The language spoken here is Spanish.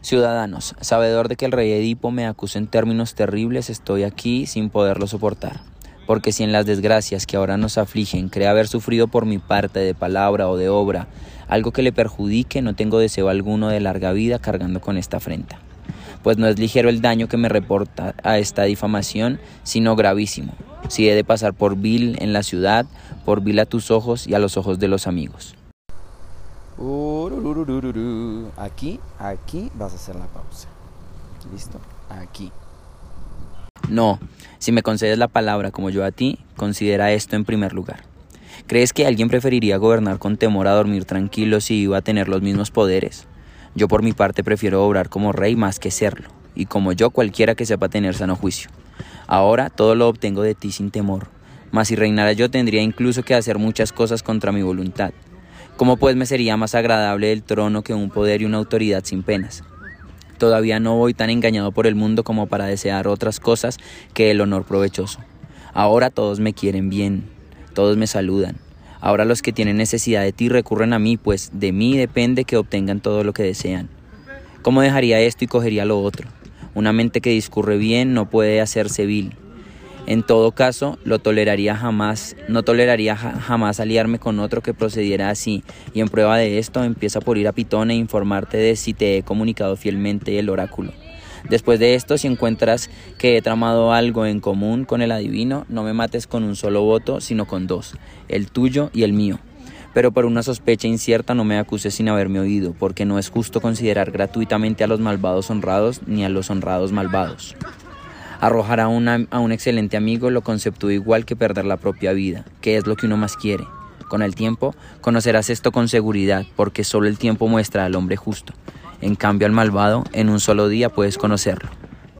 Ciudadanos, sabedor de que el rey Edipo me acusa en términos terribles, estoy aquí sin poderlo soportar. Porque si en las desgracias que ahora nos afligen cree haber sufrido por mi parte de palabra o de obra algo que le perjudique, no tengo deseo alguno de larga vida cargando con esta afrenta. Pues no es ligero el daño que me reporta a esta difamación, sino gravísimo, si he de pasar por vil en la ciudad, por vil a tus ojos y a los ojos de los amigos. Aquí, aquí vas a hacer la pausa. ¿Listo? Aquí. No, si me concedes la palabra como yo a ti, considera esto en primer lugar. ¿Crees que alguien preferiría gobernar con temor a dormir tranquilo si iba a tener los mismos poderes? Yo por mi parte prefiero obrar como rey más que serlo, y como yo cualquiera que sepa tener sano juicio. Ahora todo lo obtengo de ti sin temor, mas si reinara yo tendría incluso que hacer muchas cosas contra mi voluntad. ¿Cómo pues me sería más agradable el trono que un poder y una autoridad sin penas? Todavía no voy tan engañado por el mundo como para desear otras cosas que el honor provechoso. Ahora todos me quieren bien, todos me saludan. Ahora los que tienen necesidad de ti recurren a mí, pues de mí depende que obtengan todo lo que desean. ¿Cómo dejaría esto y cogería lo otro? Una mente que discurre bien no puede hacerse vil. En todo caso, lo toleraría jamás, no toleraría jamás aliarme con otro que procediera así, y en prueba de esto empieza por ir a Pitón e informarte de si te he comunicado fielmente el oráculo. Después de esto, si encuentras que he tramado algo en común con el adivino, no me mates con un solo voto, sino con dos, el tuyo y el mío. Pero por una sospecha incierta no me acuses sin haberme oído, porque no es justo considerar gratuitamente a los malvados honrados ni a los honrados malvados. Arrojar a, a un excelente amigo lo conceptúa igual que perder la propia vida, que es lo que uno más quiere. Con el tiempo conocerás esto con seguridad, porque solo el tiempo muestra al hombre justo. En cambio al malvado, en un solo día puedes conocerlo.